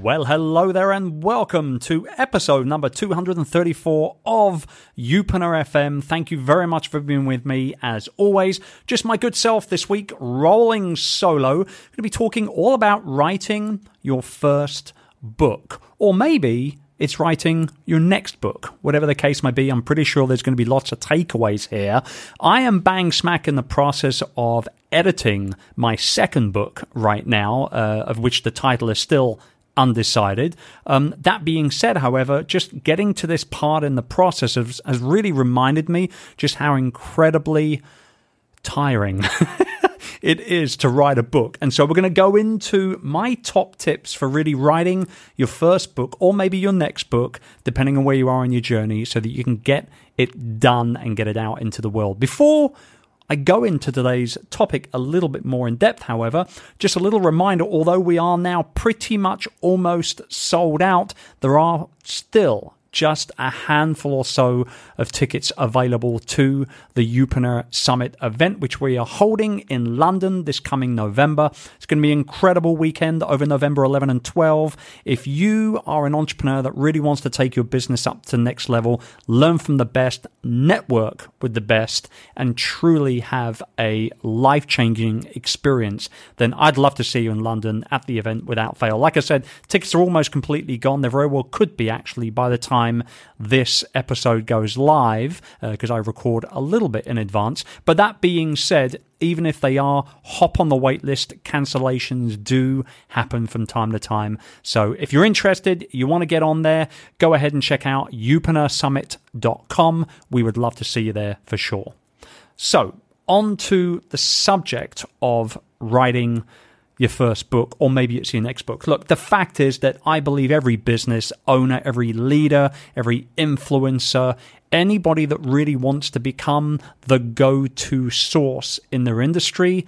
Well, hello there, and welcome to episode number 234 of Youpreneur FM. Thank you very much for being with me, as always. Just my good self this week, rolling solo. Going to be talking all about writing your first book, or maybe it's writing your next book. Whatever the case may be, I'm pretty sure there's going to be lots of takeaways here. I am bang smack in the process of editing my second book right now, uh, of which the title is still undecided. Um, that being said, however, just getting to this part in the process has, has really reminded me just how incredibly tiring it is to write a book. And so we're going to go into my top tips for really writing your first book or maybe your next book, depending on where you are in your journey, so that you can get it done and get it out into the world. Before I go into today's topic a little bit more in depth, however. Just a little reminder although we are now pretty much almost sold out, there are still just a handful or so of tickets available to the Youpreneur Summit event, which we are holding in London this coming November. It's going to be an incredible weekend over November 11 and 12. If you are an entrepreneur that really wants to take your business up to next level, learn from the best, network with the best, and truly have a life changing experience, then I'd love to see you in London at the event without fail. Like I said, tickets are almost completely gone. They very well could be actually by the time time this episode goes live, because uh, I record a little bit in advance. But that being said, even if they are, hop on the waitlist. Cancellations do happen from time to time. So if you're interested, you want to get on there, go ahead and check out youpreneursummit.com. We would love to see you there for sure. So, on to the subject of writing your first book, or maybe it's your next book. Look, the fact is that I believe every business owner, every leader, every influencer, anybody that really wants to become the go to source in their industry,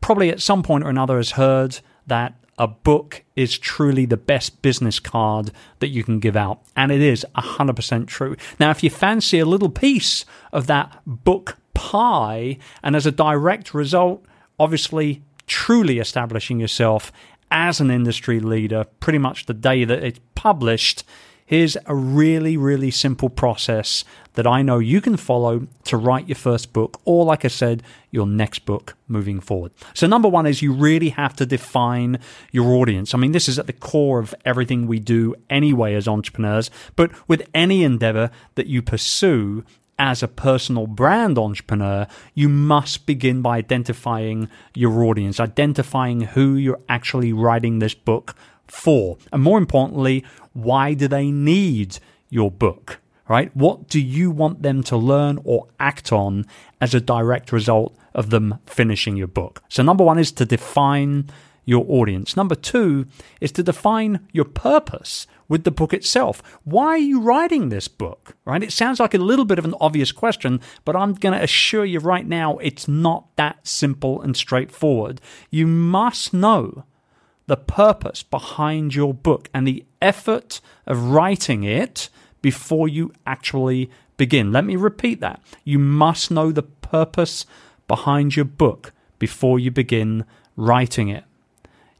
probably at some point or another has heard that a book is truly the best business card that you can give out. And it is 100% true. Now, if you fancy a little piece of that book pie, and as a direct result, obviously truly establishing yourself as an industry leader pretty much the day that it's published. Here's a really, really simple process that I know you can follow to write your first book, or like I said, your next book moving forward. So, number one is you really have to define your audience. I mean, this is at the core of everything we do anyway as entrepreneurs, but with any endeavor that you pursue, as a personal brand entrepreneur, you must begin by identifying your audience, identifying who you're actually writing this book for. And more importantly, why do they need your book? Right? What do you want them to learn or act on as a direct result of them finishing your book? So, number one is to define your audience. Number two is to define your purpose with the book itself. Why are you writing this book? Right? It sounds like a little bit of an obvious question, but I'm going to assure you right now it's not that simple and straightforward. You must know the purpose behind your book and the effort of writing it before you actually begin. Let me repeat that. You must know the purpose behind your book before you begin writing it.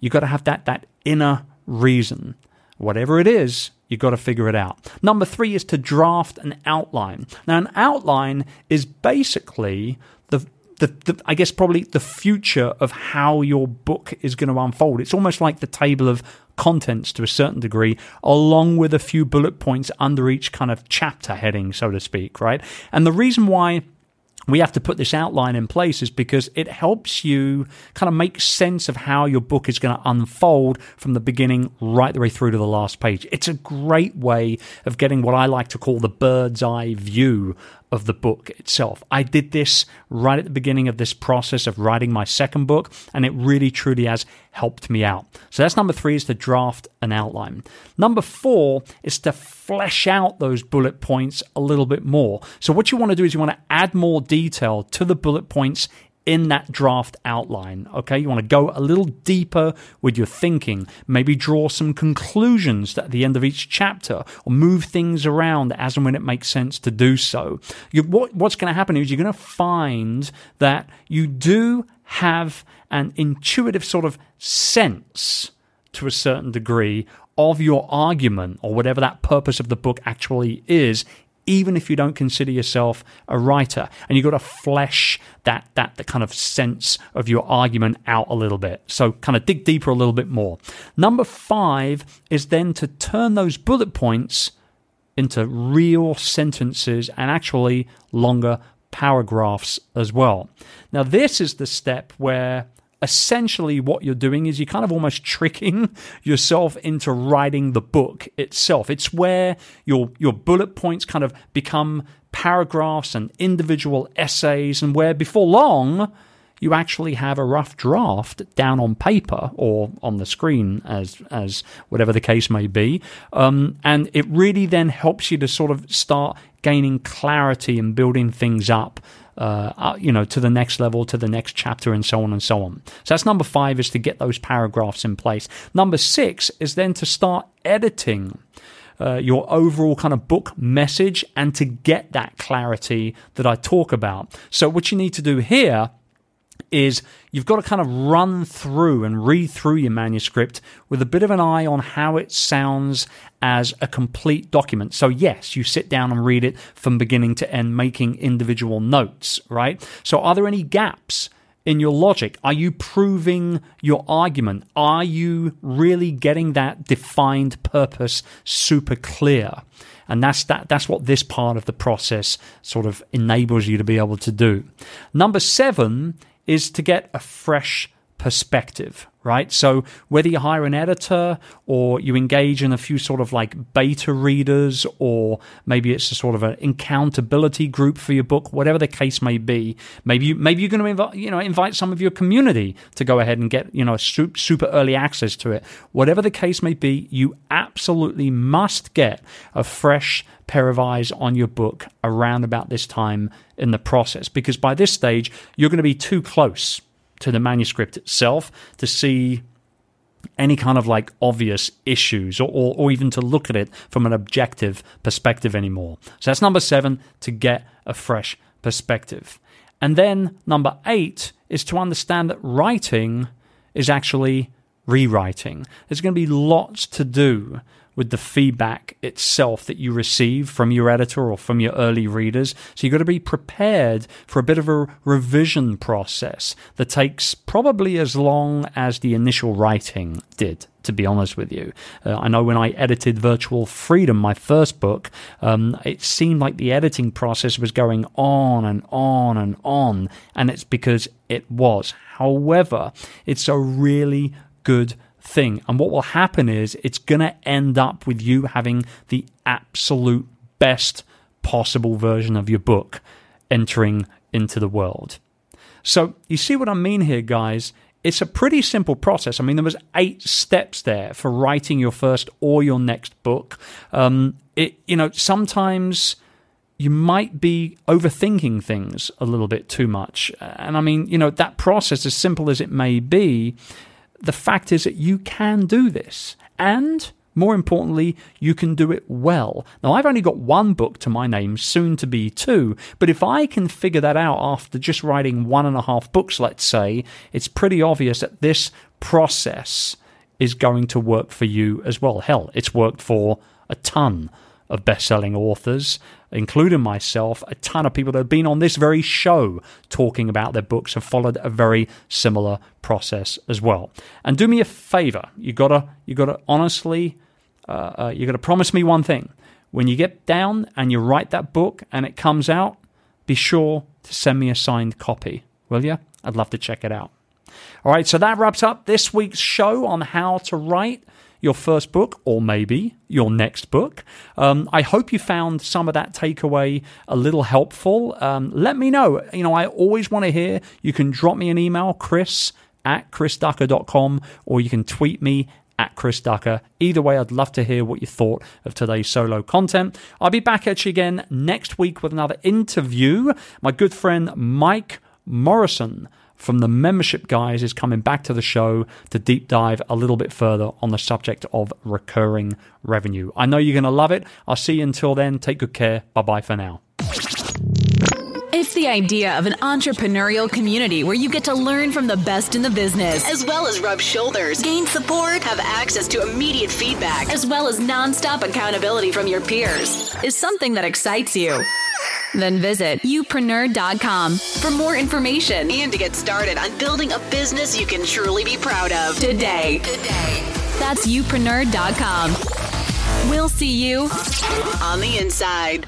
You've got to have that, that inner reason. Whatever it is, you've got to figure it out. Number three is to draft an outline. Now, an outline is basically the the, the, I guess probably the future of how your book is going to unfold. It's almost like the table of contents to a certain degree, along with a few bullet points under each kind of chapter heading, so to speak, right? And the reason why we have to put this outline in place is because it helps you kind of make sense of how your book is going to unfold from the beginning right the way through to the last page. It's a great way of getting what I like to call the bird's eye view of the book itself. I did this right at the beginning of this process of writing my second book, and it really truly has helped me out. So that's number three is to draft an outline. Number four is to flesh out those bullet points a little bit more. So what you want to do is you want to add more detail to the bullet points in that draft outline. Okay, you want to go a little deeper with your thinking, maybe draw some conclusions at the end of each chapter, or move things around as and when it makes sense to do so. You, what, what's going to happen is you're going to find that you do have an intuitive sort of sense to a certain degree of your argument or whatever that purpose of the book actually is even if you don't consider yourself a writer. And you've got to flesh that, that, the kind of sense of your argument out a little bit. So kind of dig deeper a little bit more. Number five is then to turn those bullet points into real sentences and actually longer paragraphs as well. Now, this is the step where essentially what you're doing is you're kind of almost tricking yourself into writing the book itself. It's where your your bullet points kind of become paragraphs and individual essays and where before long you actually have a rough draft down on paper or on the screen as as whatever the case may be um, and it really then helps you to sort of start gaining clarity and building things up uh, you know, to the next level, to the next chapter, and so on and so on. So that's number five is to get those paragraphs in place. Number six is then to start editing. Uh, your overall kind of book message and to get that clarity that I talk about. So, what you need to do here is you've got to kind of run through and read through your manuscript with a bit of an eye on how it sounds as a complete document. So, yes, you sit down and read it from beginning to end, making individual notes, right? So, are there any gaps? in your logic? Are you proving your argument? Are you really getting that defined purpose super clear? And that's that that's what this part of the process sort of enables you to be able to do. Number 7 is to get a fresh perspective, right? So whether you hire an editor or you engage in a few sort of like beta readers or maybe it's a sort of an accountability group for your book, whatever the case may be, maybe you, maybe you're going to invite, you know, invite some of your community to go ahead and get, you know, super early access to it. Whatever the case may be, you absolutely must get a fresh pair of eyes on your book around about this time in the process because by this stage you're going to be too close to the manuscript itself to see any kind of like obvious issues or, or, or, even to look at it from an objective perspective anymore. So that's number seven to get a fresh perspective. And then number eight is to understand that writing is actually rewriting. There's going to be lots to do with the feedback itself that you receive from your editor or from your early readers. So you've got to be prepared for a bit of a revision process that takes probably as long as the initial writing did. To be honest with you, uh, I know when I edited Virtual Freedom, my first book, um, it seemed like the editing process was going on and on and on, and it's because it was. However, it's a really good thing. And what will happen is it's going to end up with you having the absolute best possible version of your book entering into the world. So, you see what I mean here, guys? It's a pretty simple process. I mean, there was eight steps there for writing your first or your next book. Um, it, you know, sometimes you might be overthinking things a little bit too much. And I mean, you know, that process, as simple as it may be, the fact is that you can do this. And more importantly, you can do it well. Now, I've only got one book to my name, soon to be two, but if I can figure that out after just writing one and a half books, let's say, it's pretty obvious that this process is going to work for you as well. Hell, it's worked for a ton of best selling authors, including myself. A ton of people that have been on this very show talking about their books have followed a very similar process as well. And do me a favor, you gotta, you gotta honestly, uh, uh, you gotta promise me one thing. When you get down and you write that book and it comes out, be sure to send me a signed copy, will you? I'd love to check it out. All right, so that wraps up this week's show on how to write your first book or maybe your next book. Um, I hope you found some of that takeaway a little helpful. Um, let me know. You know, I always want to hear. You can drop me an email, chris at chrisducker.com, or you can tweet me at Chris Ducker. Either way, I'd love to hear what you thought of today's solo content. I'll be back at you again next week with another interview. My good friend Mike Morrison from the membership guys is coming back to the show to deep dive a little bit further on the subject of recurring revenue. I know you're going to love it. I'll see you until then. Take good care. Bye bye for now. It's the idea of an entrepreneurial community where you get to learn from the best in the business, as well as rub shoulders, gain support, have access to immediate feedback, as well as nonstop accountability from your peers, is something that excites you. Then visit youpreneur.com for more information and to get started on building a business you can truly be proud of today. Today. That's youpreneur.com. We'll see you on the inside.